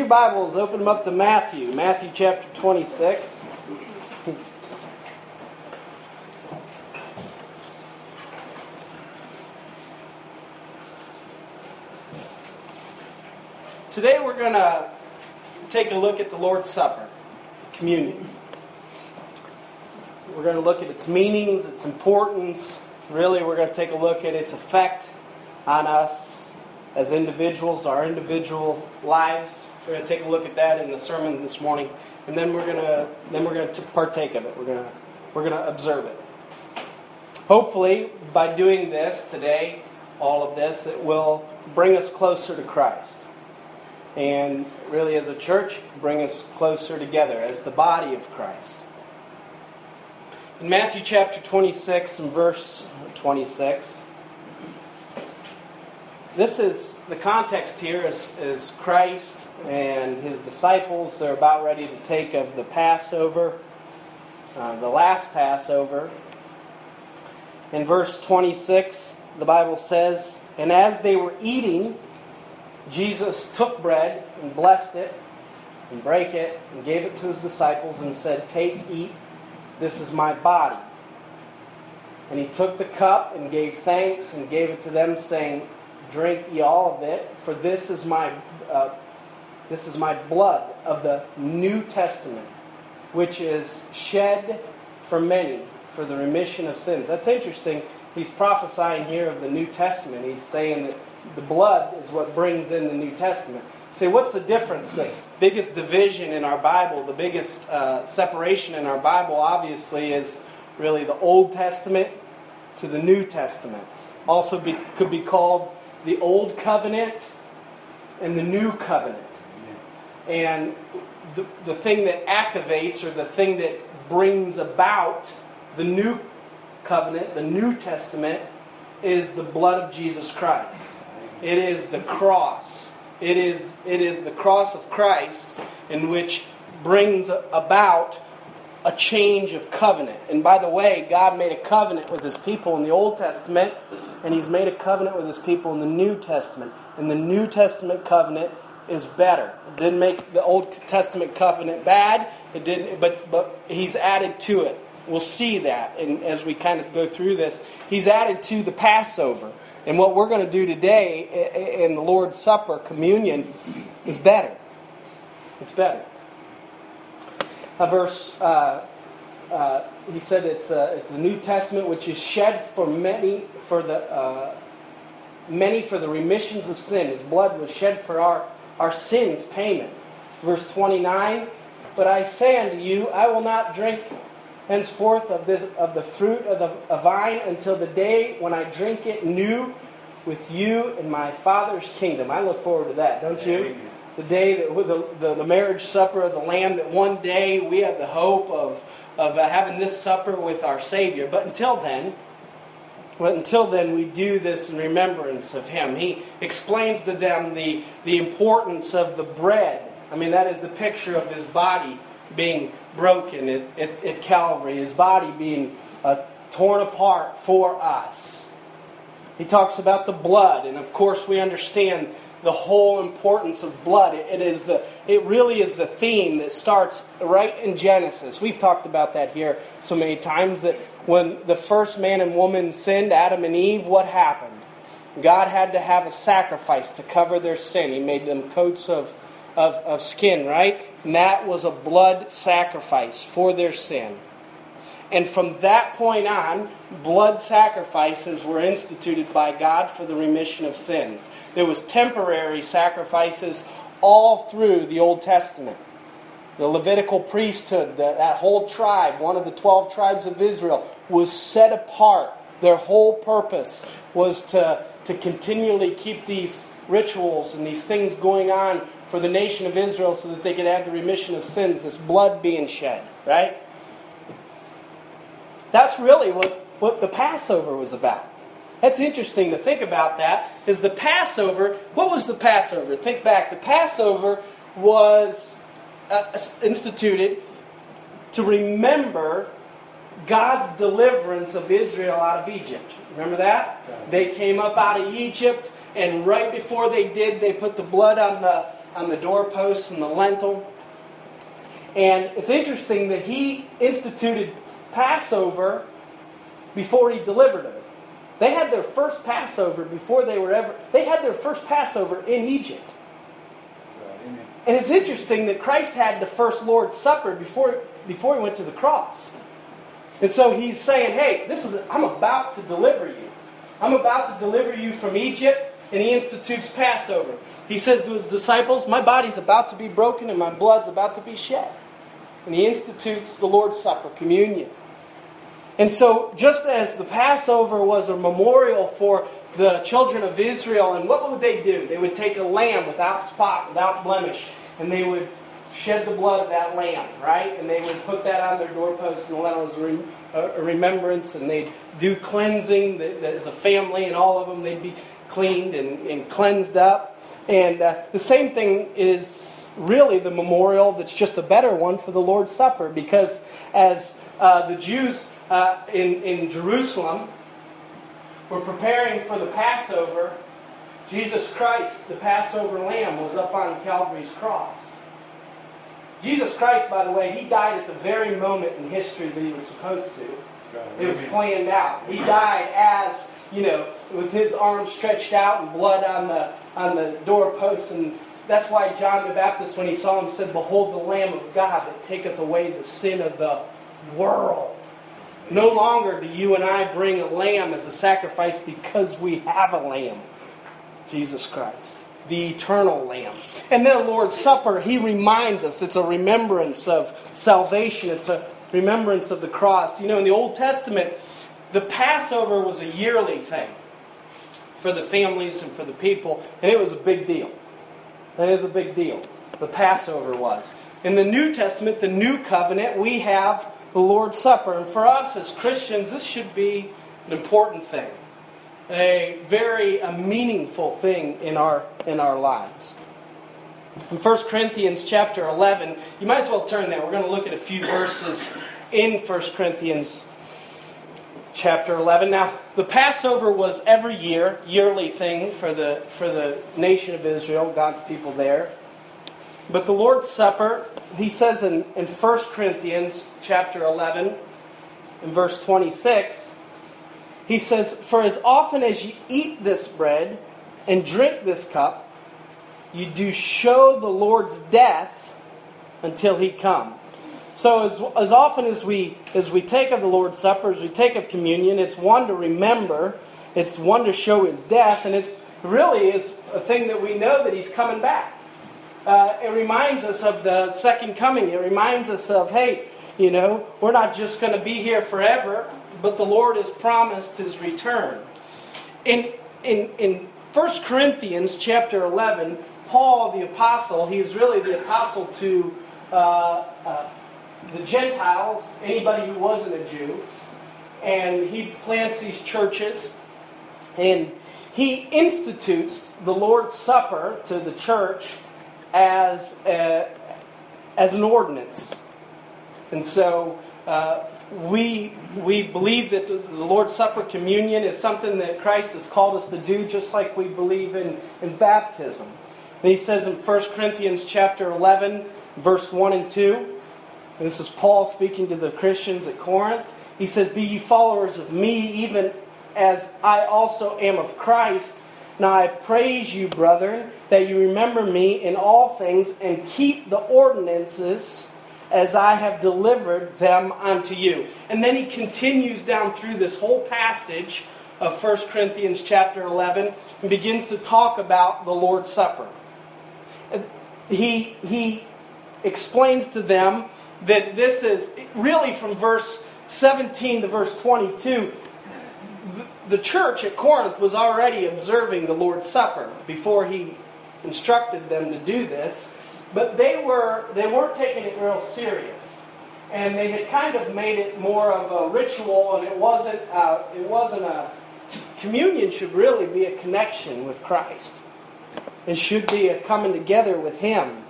your Bibles, open them up to Matthew, Matthew chapter 26. Today we're going to take a look at the Lord's Supper, communion. We're going to look at its meanings, its importance. Really, we're going to take a look at its effect on us as individuals, our individual lives. We're going to take a look at that in the sermon this morning, and then we're going to then we're going to partake of it. We're going to we're going to observe it. Hopefully, by doing this today, all of this, it will bring us closer to Christ and really as a church bring us closer together as the body of Christ. In Matthew chapter 26 and verse 26, this is the context here is, is Christ and his disciples. They're about ready to take of the Passover, uh, the last Passover. In verse 26, the Bible says, And as they were eating, Jesus took bread and blessed it and brake it and gave it to his disciples and said, Take, eat, this is my body. And he took the cup and gave thanks and gave it to them, saying, Drink ye all of it, for this is my uh, this is my blood of the New Testament, which is shed for many for the remission of sins. That's interesting. He's prophesying here of the New Testament. He's saying that the blood is what brings in the New Testament. Say, what's the difference? The biggest division in our Bible, the biggest uh, separation in our Bible, obviously, is really the Old Testament to the New Testament. Also, be, could be called the Old Covenant and the New Covenant. And the, the thing that activates or the thing that brings about the New Covenant, the New Testament, is the blood of Jesus Christ. It is the cross. It is, it is the cross of Christ in which brings about a change of covenant. And by the way, God made a covenant with his people in the Old Testament, and he's made a covenant with his people in the New Testament. And the New Testament covenant is better. It didn't make the Old Testament covenant bad, it didn't but but he's added to it. We'll see that and as we kind of go through this. He's added to the Passover. And what we're going to do today in the Lord's Supper, communion, is better. It's better. A verse, uh, uh, he said it's, uh, it's the New Testament, which is shed for many for the uh, many for the remissions of sin. His blood was shed for our, our sins payment. Verse 29, But I say unto you, I will not drink henceforth of, this, of the fruit of the vine until the day when I drink it new with you in my Father's kingdom. I look forward to that, don't you? The day that with the, the, the, marriage supper of the Lamb, that one day we have the hope of, of having this supper with our Savior. But until then, but until then, we do this in remembrance of Him. He explains to them the, the importance of the bread. I mean, that is the picture of His body being broken at, at, at Calvary, his body being uh, torn apart for us. He talks about the blood, and of course, we understand the whole importance of blood. It, it is the it really is the theme that starts right in Genesis. We've talked about that here so many times that when the first man and woman sinned, Adam and Eve, what happened? God had to have a sacrifice to cover their sin. He made them coats of of, of skin, right? And that was a blood sacrifice for their sin. And from that point on, blood sacrifices were instituted by God for the remission of sins. There was temporary sacrifices all through the Old Testament. The Levitical priesthood, that whole tribe, one of the 12 tribes of Israel, was set apart. Their whole purpose was to, to continually keep these rituals and these things going on for the nation of Israel so that they could have the remission of sins, this blood being shed, right? That's really what, what the Passover was about. That's interesting to think about that. Is the Passover, what was the Passover? Think back. The Passover was uh, instituted to remember God's deliverance of Israel out of Egypt. Remember that? They came up out of Egypt, and right before they did, they put the blood on the on the doorpost and the lintel. And it's interesting that he instituted Passover before he delivered them. They had their first Passover before they were ever, they had their first Passover in Egypt. And it's interesting that Christ had the first Lord's Supper before, before he went to the cross. And so he's saying, hey, this is, I'm about to deliver you. I'm about to deliver you from Egypt. And he institutes Passover. He says to his disciples, my body's about to be broken and my blood's about to be shed. And he institutes the Lord's Supper, communion. And so, just as the Passover was a memorial for the children of Israel, and what would they do? They would take a lamb without spot, without blemish, and they would shed the blood of that lamb, right? And they would put that on their doorposts and let it was a remembrance, and they'd do cleansing as a family, and all of them, they'd be cleaned and, and cleansed up. And uh, the same thing is really the memorial that's just a better one for the Lord's Supper because as uh, the Jews uh, in, in Jerusalem were preparing for the Passover, Jesus Christ, the Passover lamb, was up on Calvary's cross. Jesus Christ, by the way, he died at the very moment in history that he was supposed to. It was planned out. He died as, you know, with his arms stretched out and blood on the on the doorpost. And that's why John the Baptist, when he saw him, said, Behold the Lamb of God that taketh away the sin of the world. No longer do you and I bring a lamb as a sacrifice because we have a lamb, Jesus Christ, the eternal lamb. And then the Lord's Supper, he reminds us it's a remembrance of salvation, it's a remembrance of the cross. You know, in the Old Testament, the Passover was a yearly thing for the families and for the people, and it was a big deal. It is a big deal. The Passover was. In the New Testament, the New Covenant, we have the Lord's Supper. And for us as Christians, this should be an important thing, a very a meaningful thing in our, in our lives. In 1 Corinthians chapter 11, you might as well turn there. We're going to look at a few verses in 1 Corinthians chapter 11. Now, the Passover was every year, yearly thing for the, for the nation of Israel, God's people there. But the Lord's Supper, he says in, in 1 Corinthians chapter 11, in verse 26, he says, For as often as you eat this bread and drink this cup, you do show the Lord's death until he come. So as, as often as we as we take of the Lord's Supper, as we take of communion, it's one to remember, it's one to show his death, and it's really it's a thing that we know that he's coming back. Uh, it reminds us of the second coming. It reminds us of, hey, you know, we're not just going to be here forever, but the Lord has promised his return. In in in 1 Corinthians chapter 11, Paul the apostle, he's really the apostle to uh, uh, the Gentiles, anybody who wasn't a Jew, and he plants these churches, and he institutes the Lord's Supper to the church as, a, as an ordinance. And so uh, we, we believe that the, the Lord's Supper communion is something that Christ has called us to do, just like we believe in, in baptism. And he says in 1 Corinthians chapter 11, verse 1 and 2, and this is Paul speaking to the Christians at Corinth. He says, Be ye followers of me, even as I also am of Christ. Now I praise you, brethren, that you remember me in all things and keep the ordinances as I have delivered them unto you. And then he continues down through this whole passage of 1 Corinthians chapter 11 and begins to talk about the Lord's Supper. He, he explains to them that this is really from verse 17 to verse 22. The church at Corinth was already observing the Lord's Supper before he instructed them to do this, but they were they weren't taking it real serious, and they had kind of made it more of a ritual, and it wasn't uh, it wasn't a communion should really be a connection with Christ. It should be a coming together with Him.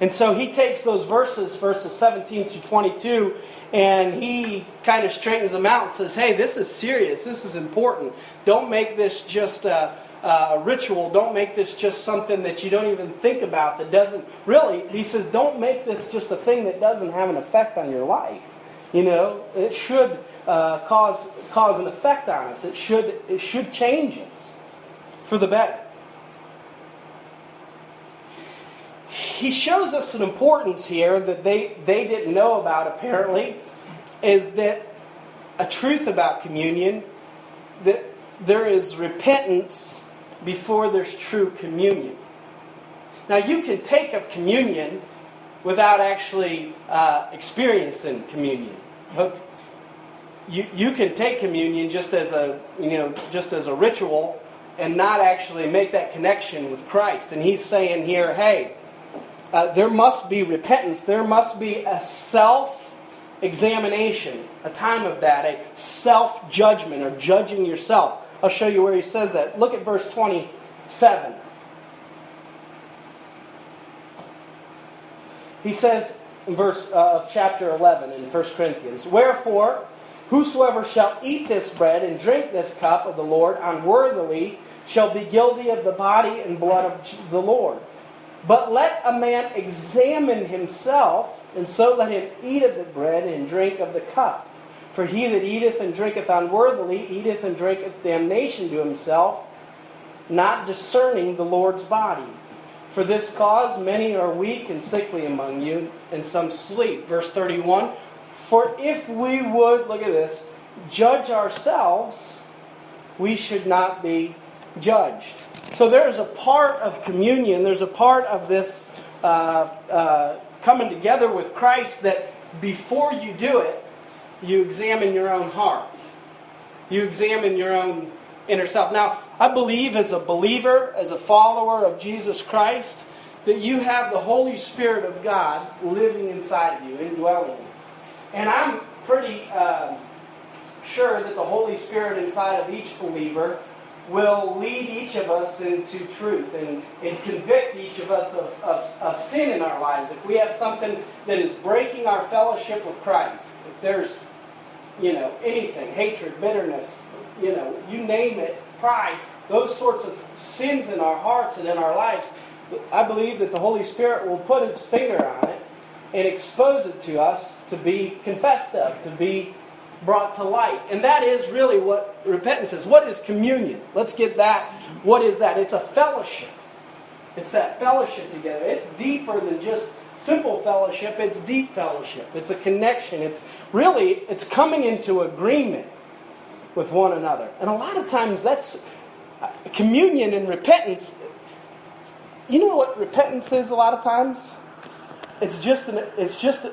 And so he takes those verses, verses 17 through 22, and he kind of straightens them out and says, hey, this is serious. This is important. Don't make this just a, a ritual. Don't make this just something that you don't even think about that doesn't really, he says, don't make this just a thing that doesn't have an effect on your life. You know, it should uh, cause, cause an effect on us, it should, it should change us for the better. He shows us an importance here that they, they didn't know about, apparently, is that a truth about communion that there is repentance before there's true communion. Now, you can take of communion without actually uh, experiencing communion. You, you can take communion just as a you know just as a ritual and not actually make that connection with Christ. And he's saying here, hey, uh, there must be repentance. There must be a self examination, a time of that, a self judgment or judging yourself. I'll show you where he says that. Look at verse 27. He says in verse uh, of chapter 11 in 1 Corinthians, Wherefore, whosoever shall eat this bread and drink this cup of the Lord unworthily shall be guilty of the body and blood of the Lord. But let a man examine himself, and so let him eat of the bread and drink of the cup. For he that eateth and drinketh unworthily eateth and drinketh damnation to himself, not discerning the Lord's body. For this cause many are weak and sickly among you, and some sleep. Verse 31 For if we would, look at this, judge ourselves, we should not be judged. So there's a part of communion, there's a part of this uh, uh, coming together with Christ that before you do it, you examine your own heart. You examine your own inner self. Now, I believe as a believer, as a follower of Jesus Christ, that you have the Holy Spirit of God living inside of you, indwelling you. And I'm pretty uh, sure that the Holy Spirit inside of each believer will lead each of us into truth and, and convict each of us of, of, of sin in our lives. If we have something that is breaking our fellowship with Christ, if there's you know, anything, hatred, bitterness, you know, you name it, pride, those sorts of sins in our hearts and in our lives, I believe that the Holy Spirit will put his finger on it and expose it to us to be confessed of, to be brought to light. And that is really what repentance is. What is communion? Let's get that. What is that? It's a fellowship. It's that fellowship together. It's deeper than just simple fellowship, it's deep fellowship. It's a connection. It's really it's coming into agreement with one another. And a lot of times that's communion and repentance. You know what repentance is a lot of times? It's just an, it's just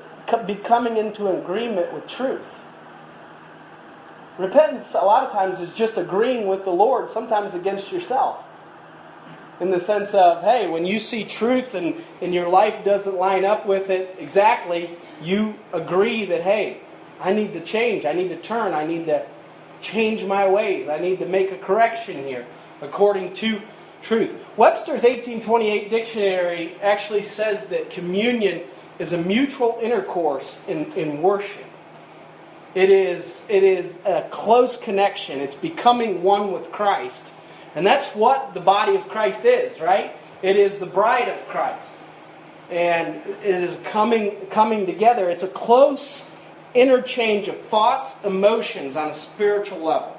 becoming into agreement with truth. Repentance a lot of times is just agreeing with the Lord, sometimes against yourself in the sense of, hey, when you see truth and, and your life doesn't line up with it exactly, you agree that, hey, I need to change. I need to turn. I need to change my ways. I need to make a correction here according to truth. Webster's 1828 dictionary actually says that communion is a mutual intercourse in, in worship. It is, it is a close connection. It's becoming one with Christ. And that's what the body of Christ is, right? It is the bride of Christ. And it is coming, coming together. It's a close interchange of thoughts, emotions on a spiritual level.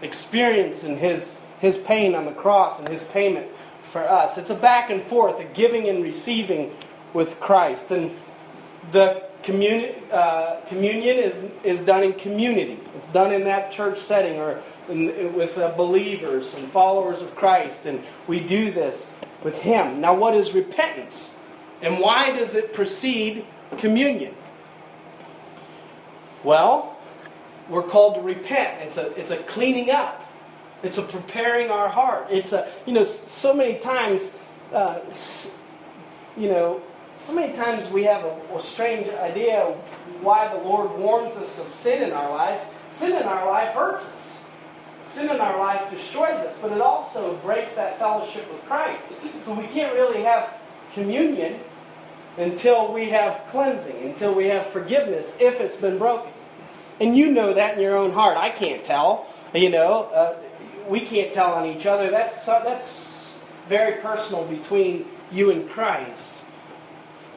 Experiencing his, his pain on the cross and his payment for us. It's a back and forth, a giving and receiving with Christ. And the communi- uh, communion is, is done in community. It's done in that church setting or in, with uh, believers and followers of Christ. And we do this with Him. Now, what is repentance? And why does it precede communion? Well, we're called to repent. It's a, it's a cleaning up. It's a preparing our heart. It's a, you know, so many times, uh, you know, so many times we have a, a strange idea of why the Lord warns us of sin in our life. Sin in our life hurts us. Sin in our life destroys us, but it also breaks that fellowship with Christ. So we can't really have communion until we have cleansing, until we have forgiveness if it's been broken. And you know that in your own heart. I can't tell. You know, uh, we can't tell on each other. That's, that's very personal between you and Christ.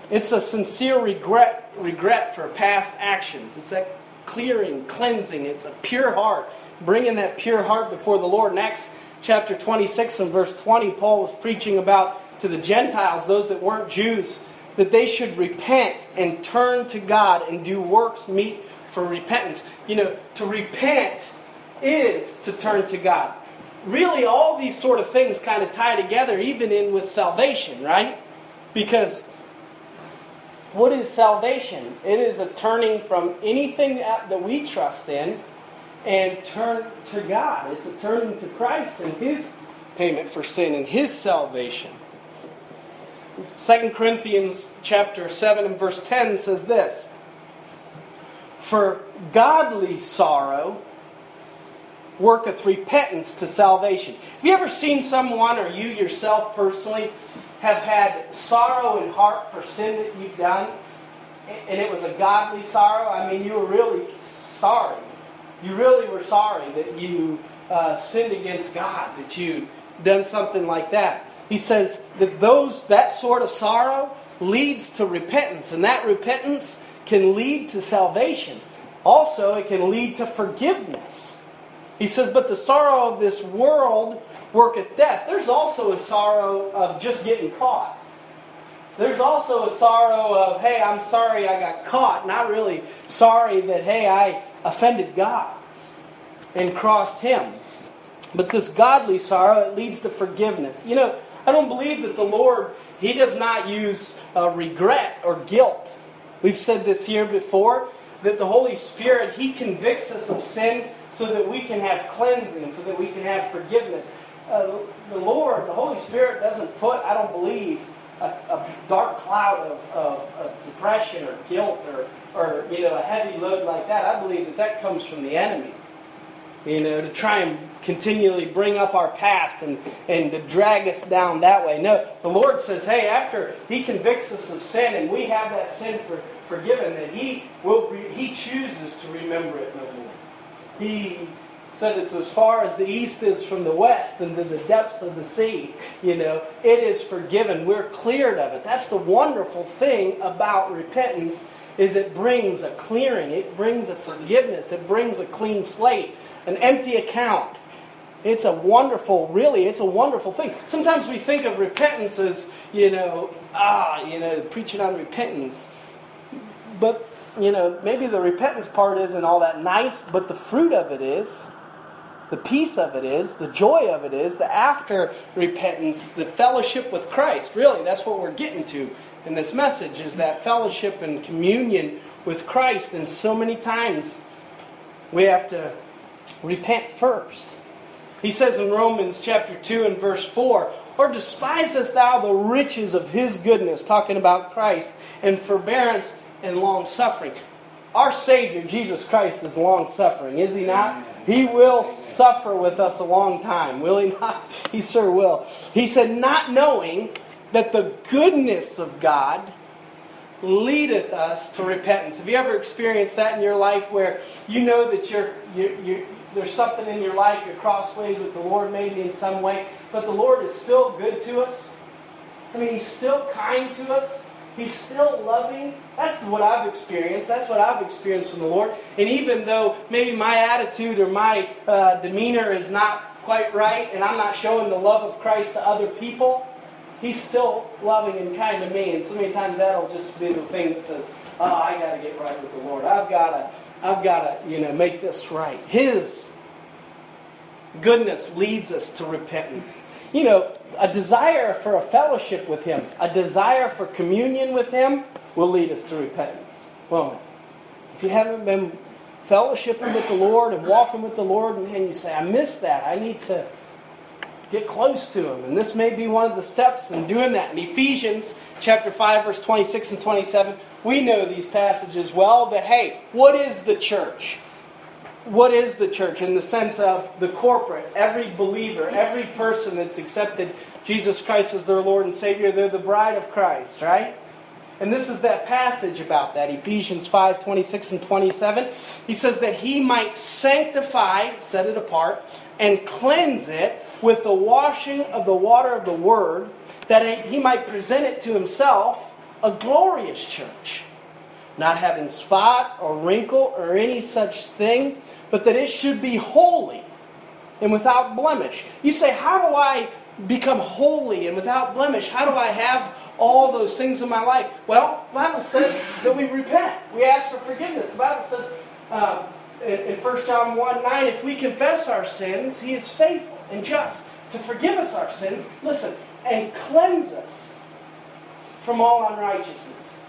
It's a sincere regret, regret for past actions. It's that clearing, cleansing. It's a pure heart, bringing that pure heart before the Lord. In Acts chapter 26 and verse 20, Paul was preaching about to the Gentiles, those that weren't Jews, that they should repent and turn to God and do works meet for repentance. You know, to repent is to turn to God. Really, all these sort of things kind of tie together, even in with salvation, right? Because what is salvation? It is a turning from anything that we trust in and turn to God. It's a turning to Christ and His payment for sin and His salvation. 2 Corinthians chapter 7 and verse 10 says this For godly sorrow worketh repentance to salvation. Have you ever seen someone, or you yourself personally, have had sorrow in heart for sin that you've done? And it was a godly sorrow? I mean, you were really sorry. You really were sorry that you uh, sinned against God, that you done something like that. He says that those that sort of sorrow leads to repentance, and that repentance can lead to salvation. Also, it can lead to forgiveness. He says, But the sorrow of this world worketh death. There's also a sorrow of just getting caught. There's also a sorrow of, hey, I'm sorry I got caught. Not really sorry that, hey, I offended God and crossed Him. But this godly sorrow, it leads to forgiveness. You know, I don't believe that the Lord, He does not use uh, regret or guilt. We've said this here before that the Holy Spirit, He convicts us of sin so that we can have cleansing, so that we can have forgiveness. Uh, the Lord, the Holy Spirit doesn't put, I don't believe, a, a dark cloud of, of, of, depression or guilt or, or you know a heavy load like that. I believe that that comes from the enemy. You know, to try and continually bring up our past and, and to drag us down that way. No, the Lord says, hey, after He convicts us of sin and we have that sin for, forgiven, that He will He chooses to remember it no more. He said it's as far as the east is from the west and to the depths of the sea. You know, it is forgiven. We're cleared of it. That's the wonderful thing about repentance is it brings a clearing. It brings a forgiveness. It brings a clean slate, an empty account. It's a wonderful, really, it's a wonderful thing. Sometimes we think of repentance as, you know, ah, you know, preaching on repentance. But you know, maybe the repentance part isn't all that nice, but the fruit of it is. The peace of it is, the joy of it is, the after repentance, the fellowship with Christ. Really, that's what we're getting to in this message is that fellowship and communion with Christ. And so many times we have to repent first. He says in Romans chapter 2 and verse 4, Or despisest thou the riches of his goodness, talking about Christ, and forbearance and long suffering. Our Savior, Jesus Christ, is long suffering, is He not? He will suffer with us a long time, will He not? He sure will. He said, Not knowing that the goodness of God leadeth us to repentance. Have you ever experienced that in your life where you know that you're, you're, you're, there's something in your life, you're crossways with the Lord maybe in some way, but the Lord is still good to us? I mean, He's still kind to us. He's still loving. That's what I've experienced. That's what I've experienced from the Lord. And even though maybe my attitude or my uh, demeanor is not quite right, and I'm not showing the love of Christ to other people, He's still loving and kind to me. And so many times that'll just be the thing that says, "Oh, I got to get right with the Lord. I've got to, I've got to, you know, make this right." His goodness leads us to repentance. You know, a desire for a fellowship with Him, a desire for communion with Him, will lead us to repentance, won't it? If you haven't been fellowshipping with the Lord and walking with the Lord, and you say, I miss that, I need to get close to Him. And this may be one of the steps in doing that. In Ephesians chapter 5, verse 26 and 27, we know these passages well that, hey, what is the church? What is the church in the sense of the corporate, every believer, every person that's accepted Jesus Christ as their Lord and Savior, they're the bride of Christ, right? And this is that passage about that, Ephesians 5 26 and 27. He says that he might sanctify, set it apart, and cleanse it with the washing of the water of the word, that he might present it to himself a glorious church, not having spot or wrinkle or any such thing, but that it should be holy and without blemish. You say, How do I become holy and without blemish? How do I have all those things in my life? Well, the Bible says that we repent. We ask for forgiveness. The Bible says uh, in, in 1 John 1 9, if we confess our sins, He is faithful and just to forgive us our sins, listen, and cleanse us from all unrighteousness.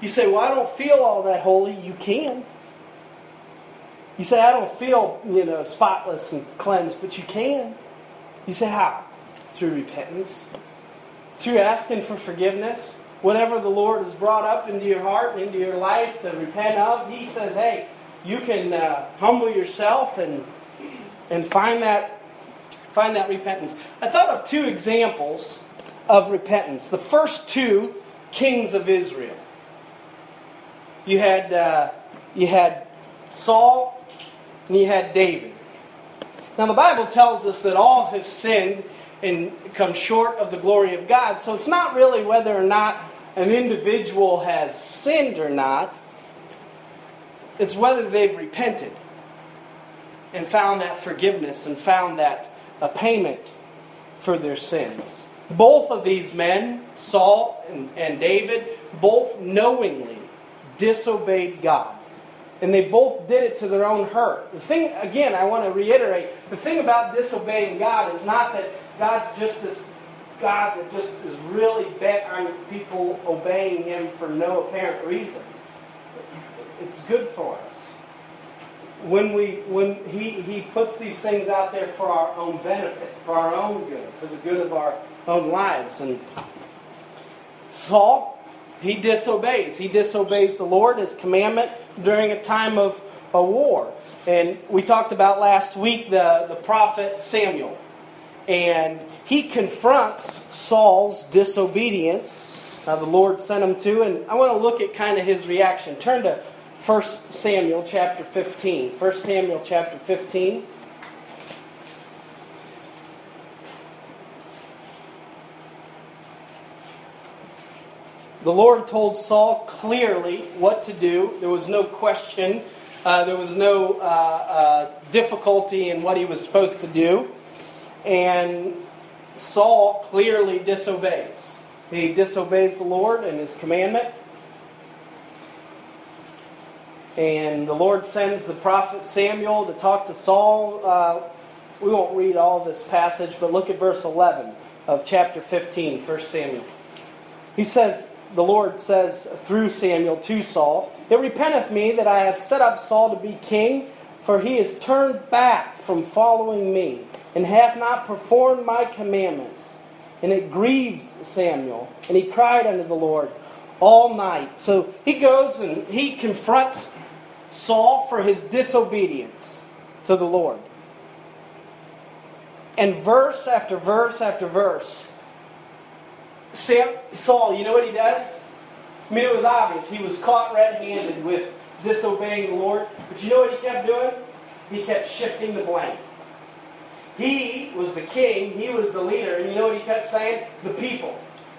You say, Well, I don't feel all that holy. You can. You say, I don't feel, you know, spotless and cleansed, but you can. You say, how? Through repentance, through asking for forgiveness. Whatever the Lord has brought up into your heart and into your life to repent of, He says, hey, you can uh, humble yourself and, and find, that, find that repentance. I thought of two examples of repentance. The first two kings of Israel. You had, uh, you had Saul and you had David. Now, the Bible tells us that all have sinned and come short of the glory of God. So it's not really whether or not an individual has sinned or not, it's whether they've repented and found that forgiveness and found that a payment for their sins. Both of these men, Saul and, and David, both knowingly disobeyed God and they both did it to their own hurt. The thing, again, I want to reiterate the thing about disobeying God is not that God's just this God that just is really bent on people obeying Him for no apparent reason. It's good for us. When, we, when he, he puts these things out there for our own benefit, for our own good, for the good of our own lives. And Saul, he disobeys. He disobeys the Lord, His commandment, during a time of a war. And we talked about last week the, the prophet Samuel. And he confronts Saul's disobedience. Uh, the Lord sent him to. And I want to look at kind of his reaction. Turn to 1 Samuel chapter 15. 1 Samuel chapter 15. The Lord told Saul clearly what to do. There was no question, uh, there was no uh, uh, difficulty in what he was supposed to do. And Saul clearly disobeys. He disobeys the Lord and his commandment. And the Lord sends the prophet Samuel to talk to Saul. Uh, we won't read all this passage, but look at verse 11 of chapter 15, 1 Samuel. He says, the Lord says through Samuel to Saul, It repenteth me that I have set up Saul to be king, for he is turned back from following me, and hath not performed my commandments. And it grieved Samuel, and he cried unto the Lord all night. So he goes and he confronts Saul for his disobedience to the Lord. And verse after verse after verse, Sam, Saul, you know what he does? I mean, it was obvious. He was caught red handed with disobeying the Lord. But you know what he kept doing? He kept shifting the blame. He was the king, he was the leader, and you know what he kept saying? The people.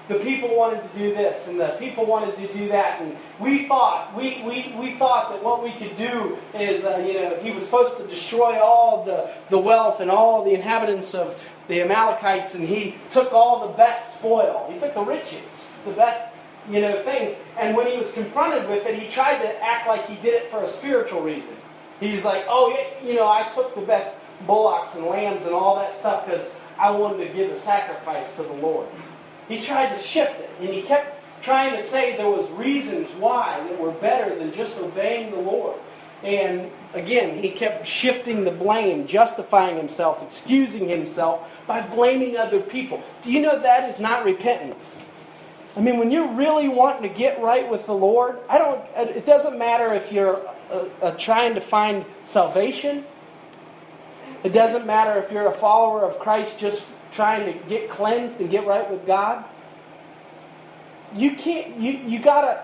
The people wanted to do this, and the people wanted to do that, and we thought we, we, we thought that what we could do is, uh, you know, he was supposed to destroy all the, the wealth and all the inhabitants of the Amalekites, and he took all the best spoil. He took the riches, the best, you know, things. And when he was confronted with it, he tried to act like he did it for a spiritual reason. He's like, oh, you know, I took the best bullocks and lambs and all that stuff because I wanted to give a sacrifice to the Lord. He tried to shift it, and he kept trying to say there was reasons why that were better than just obeying the Lord. And again, he kept shifting the blame, justifying himself, excusing himself by blaming other people. Do you know that is not repentance? I mean, when you're really wanting to get right with the Lord, I don't. It doesn't matter if you're uh, uh, trying to find salvation. It doesn't matter if you're a follower of Christ just trying to get cleansed and get right with God. you can't. You you gotta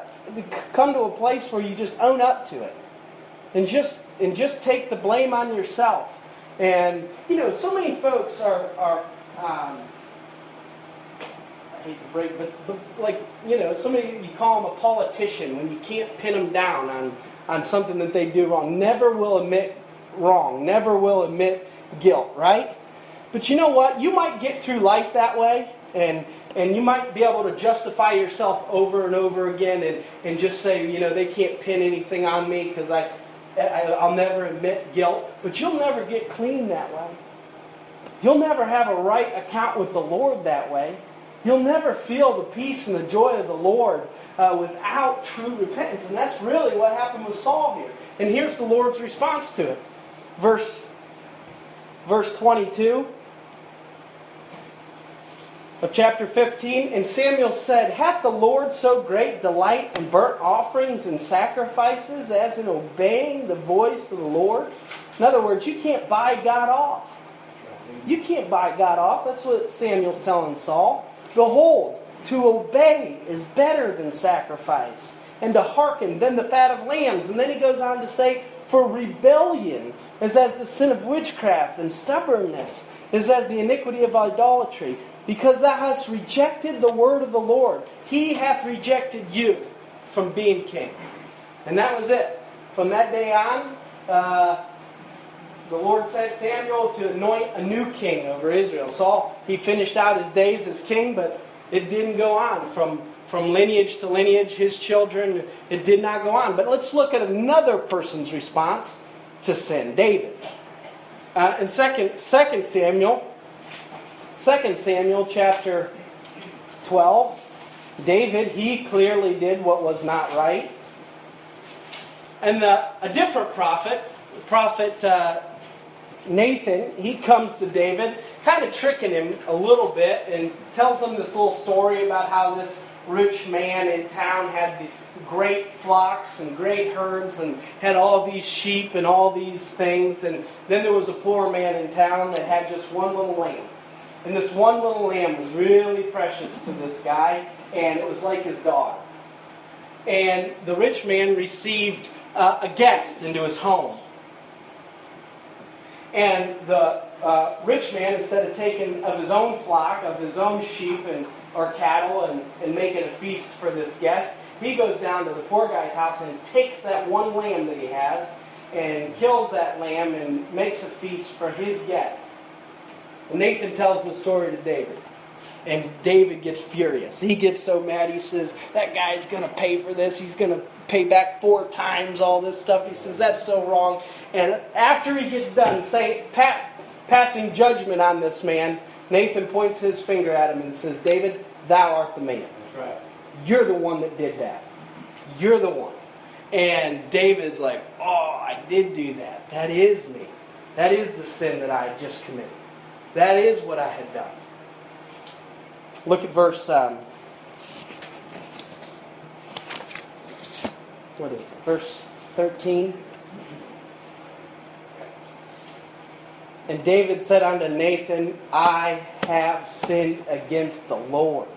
come to a place where you just own up to it, and just and just take the blame on yourself. And you know, so many folks are are. Um, I hate to break, but, but like you know, somebody you call them a politician when you can't pin them down on on something that they do wrong. Never will admit wrong. Never will admit guilt. Right? But you know what? You might get through life that way, and and you might be able to justify yourself over and over again, and and just say, you know, they can't pin anything on me because I, I I'll never admit guilt. But you'll never get clean that way. You'll never have a right account with the Lord that way. You'll never feel the peace and the joy of the Lord uh, without true repentance. And that's really what happened with Saul here. And here's the Lord's response to it. Verse, verse 22 of chapter 15. And Samuel said, Hath the Lord so great delight in burnt offerings and sacrifices as in obeying the voice of the Lord? In other words, you can't buy God off. You can't buy God off. That's what Samuel's telling Saul. Behold, to obey is better than sacrifice, and to hearken than the fat of lambs. And then he goes on to say, For rebellion is as the sin of witchcraft, and stubbornness is as the iniquity of idolatry. Because thou hast rejected the word of the Lord, he hath rejected you from being king. And that was it. From that day on, uh, the Lord sent Samuel to anoint a new king over Israel. Saul, he finished out his days as king, but it didn't go on from, from lineage to lineage. His children, it did not go on. But let's look at another person's response to sin David. Uh, in 2 second Samuel, 2 Samuel chapter 12, David, he clearly did what was not right. And the, a different prophet, prophet uh, Nathan, he comes to David, kind of tricking him a little bit, and tells him this little story about how this rich man in town had great flocks and great herds and had all these sheep and all these things. And then there was a poor man in town that had just one little lamb. And this one little lamb was really precious to this guy, and it was like his daughter. And the rich man received uh, a guest into his home. And the uh, rich man, instead of taking of his own flock, of his own sheep and or cattle, and, and making a feast for this guest, he goes down to the poor guy's house and takes that one lamb that he has and kills that lamb and makes a feast for his guest. And Nathan tells the story to David. And David gets furious. He gets so mad. He says, That guy's going to pay for this. He's going to pay back four times all this stuff. He says, That's so wrong. And after he gets done say, pat, passing judgment on this man, Nathan points his finger at him and says, David, thou art the man. Right. You're the one that did that. You're the one. And David's like, Oh, I did do that. That is me. That is the sin that I had just committed. That is what I had done. Look at verse. Um, what is it? Verse 13. And David said unto Nathan, I have sinned against the Lord.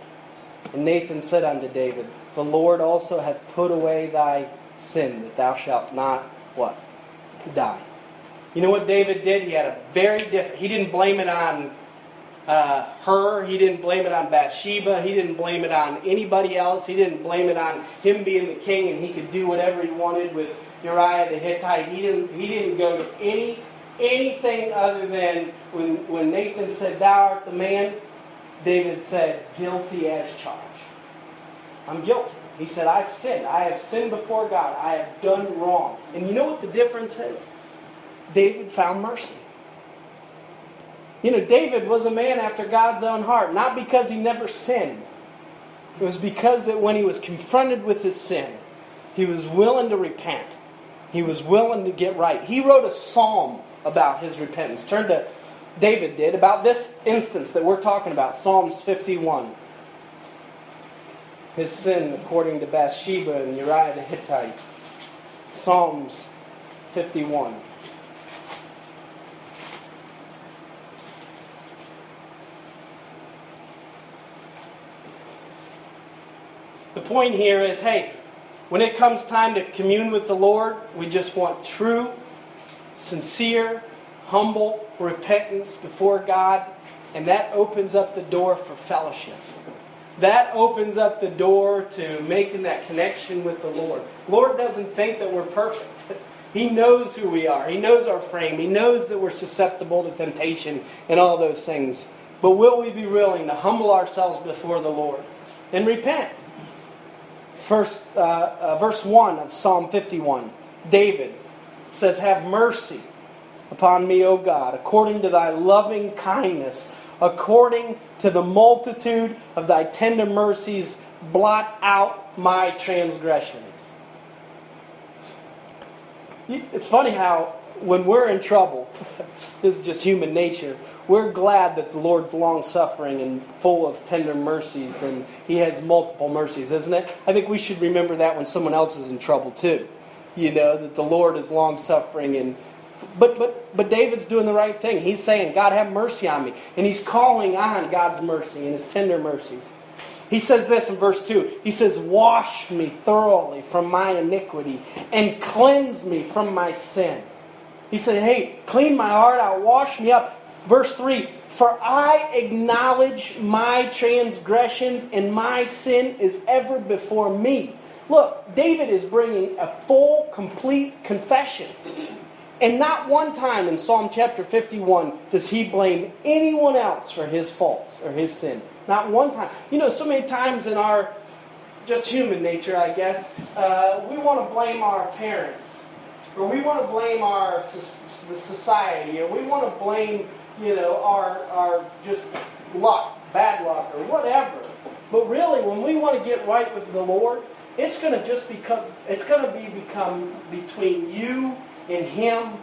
And Nathan said unto David, The Lord also hath put away thy sin, that thou shalt not what? Die. You know what David did? He had a very different. He didn't blame it on uh, her. He didn't blame it on Bathsheba. He didn't blame it on anybody else. He didn't blame it on him being the king and he could do whatever he wanted with Uriah the Hittite. He didn't. He didn't go to any anything other than when when Nathan said, "Thou art the man." David said, "Guilty as charged." I'm guilty. He said, "I've sinned. I have sinned before God. I have done wrong." And you know what the difference is? David found mercy. You know, David was a man after God's own heart, not because he never sinned. It was because that when he was confronted with his sin, he was willing to repent. He was willing to get right. He wrote a psalm about his repentance. Turn to David did about this instance that we're talking about, Psalms 51. His sin according to Bathsheba and Uriah the Hittite. Psalms 51. The point here is hey, when it comes time to commune with the Lord, we just want true, sincere, humble repentance before God, and that opens up the door for fellowship. That opens up the door to making that connection with the Lord. Lord doesn't think that we're perfect. He knows who we are. He knows our frame. He knows that we're susceptible to temptation and all those things. But will we be willing to humble ourselves before the Lord and repent? First, uh, uh, verse 1 of Psalm 51, David says, Have mercy upon me, O God, according to thy loving kindness, according to the multitude of thy tender mercies, blot out my transgressions. It's funny how when we're in trouble, this is just human nature, we're glad that the Lord's long suffering and full of tender mercies, and He has multiple mercies, isn't it? I think we should remember that when someone else is in trouble too. You know, that the Lord is long suffering and but but but David's doing the right thing. He's saying, God have mercy on me. And he's calling on God's mercy and his tender mercies. He says this in verse 2. He says, Wash me thoroughly from my iniquity and cleanse me from my sin. He said, Hey, clean my heart out, wash me up. Verse 3 For I acknowledge my transgressions, and my sin is ever before me. Look, David is bringing a full, complete confession. And not one time in Psalm chapter 51 does he blame anyone else for his faults or his sin. Not one time. You know, so many times in our just human nature, I guess, uh, we want to blame our parents, or we want to blame our the society, or we want to blame you know, our, our just luck, bad luck, or whatever. But really, when we want to get right with the Lord, it's going to just become, it's going to be become between you and Him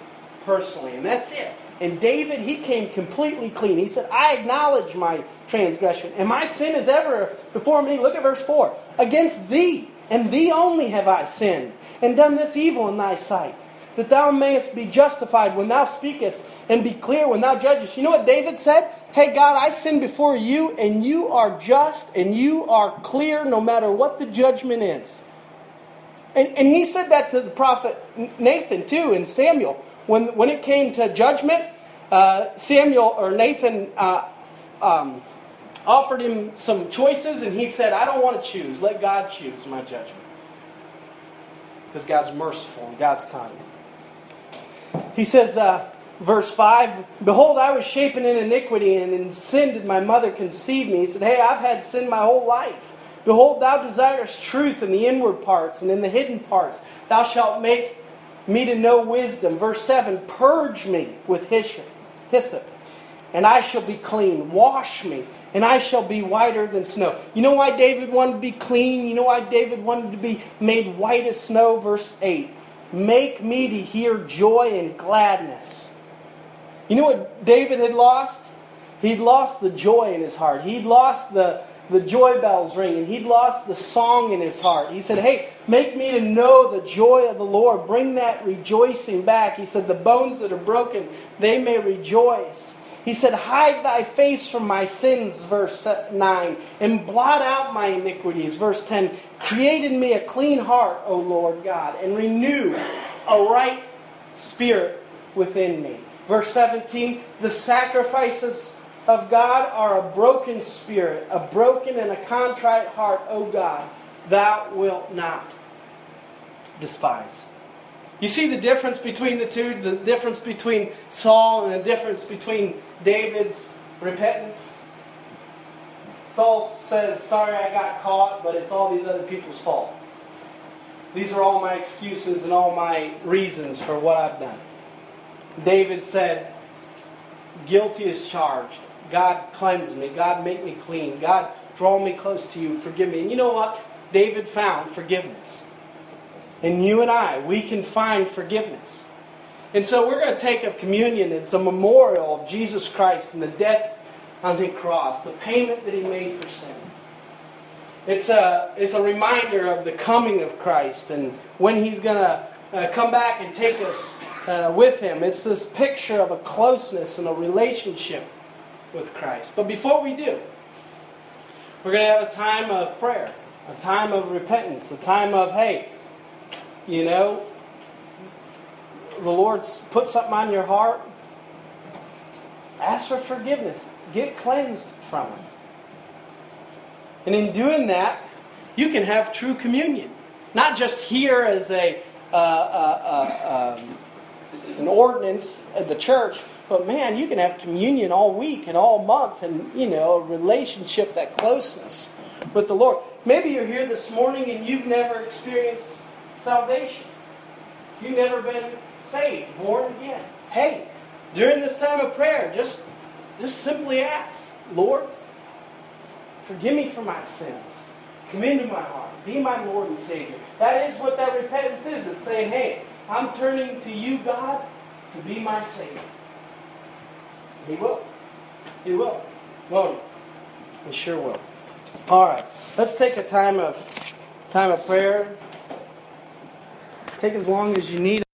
personally. And that's it. And David, he came completely clean. He said, I acknowledge my transgression, and my sin is ever before me. Look at verse 4. Against thee, and thee only have I sinned, and done this evil in thy sight that thou mayest be justified when thou speakest and be clear when thou judgest. You know what David said? Hey, God, I sin before you, and you are just and you are clear no matter what the judgment is. And, and he said that to the prophet Nathan, too, and Samuel. When, when it came to judgment, uh, Samuel or Nathan uh, um, offered him some choices, and he said, I don't want to choose. Let God choose my judgment. Because God's merciful and God's kind. He says, uh, verse 5 Behold, I was shapen in iniquity, and in sin did my mother conceive me. He said, Hey, I've had sin my whole life. Behold, thou desirest truth in the inward parts and in the hidden parts. Thou shalt make me to know wisdom. Verse 7 Purge me with hyssop, and I shall be clean. Wash me, and I shall be whiter than snow. You know why David wanted to be clean? You know why David wanted to be made white as snow? Verse 8 Make me to hear joy and gladness. You know what David had lost? He'd lost the joy in his heart. He'd lost the, the joy bells ringing. He'd lost the song in his heart. He said, Hey, make me to know the joy of the Lord. Bring that rejoicing back. He said, The bones that are broken, they may rejoice. He said, Hide thy face from my sins, verse 9, and blot out my iniquities, verse 10. Create in me a clean heart, O Lord God, and renew a right spirit within me. Verse 17, the sacrifices of God are a broken spirit, a broken and a contrite heart, O God, thou wilt not despise. You see the difference between the two, the difference between Saul and the difference between David's repentance? Saul says, Sorry I got caught, but it's all these other people's fault. These are all my excuses and all my reasons for what I've done. David said, Guilty is charged. God cleanse me. God make me clean. God draw me close to you. Forgive me. And you know what? David found forgiveness. And you and I, we can find forgiveness. And so we're going to take of communion. It's a memorial of Jesus Christ and the death on the cross, the payment that he made for sin. It's a, it's a reminder of the coming of Christ and when he's going to uh, come back and take us uh, with him. It's this picture of a closeness and a relationship with Christ. But before we do, we're going to have a time of prayer. a time of repentance, a time of, hey, you know, the Lord's put something on your heart. Ask for forgiveness. Get cleansed from it. And in doing that, you can have true communion. Not just here as a uh, uh, uh, um, an ordinance at the church, but man, you can have communion all week and all month, and you know, a relationship, that closeness with the Lord. Maybe you're here this morning and you've never experienced salvation. You've never been saved, born again. Hey, during this time of prayer, just just simply ask, Lord, forgive me for my sins. Come into my heart. Be my Lord and Savior. That is what that repentance is. It's saying, hey, I'm turning to you, God, to be my Savior. He will. He will. Won't he? He sure will. All right. Let's take a time of time of prayer. Take as long as you need.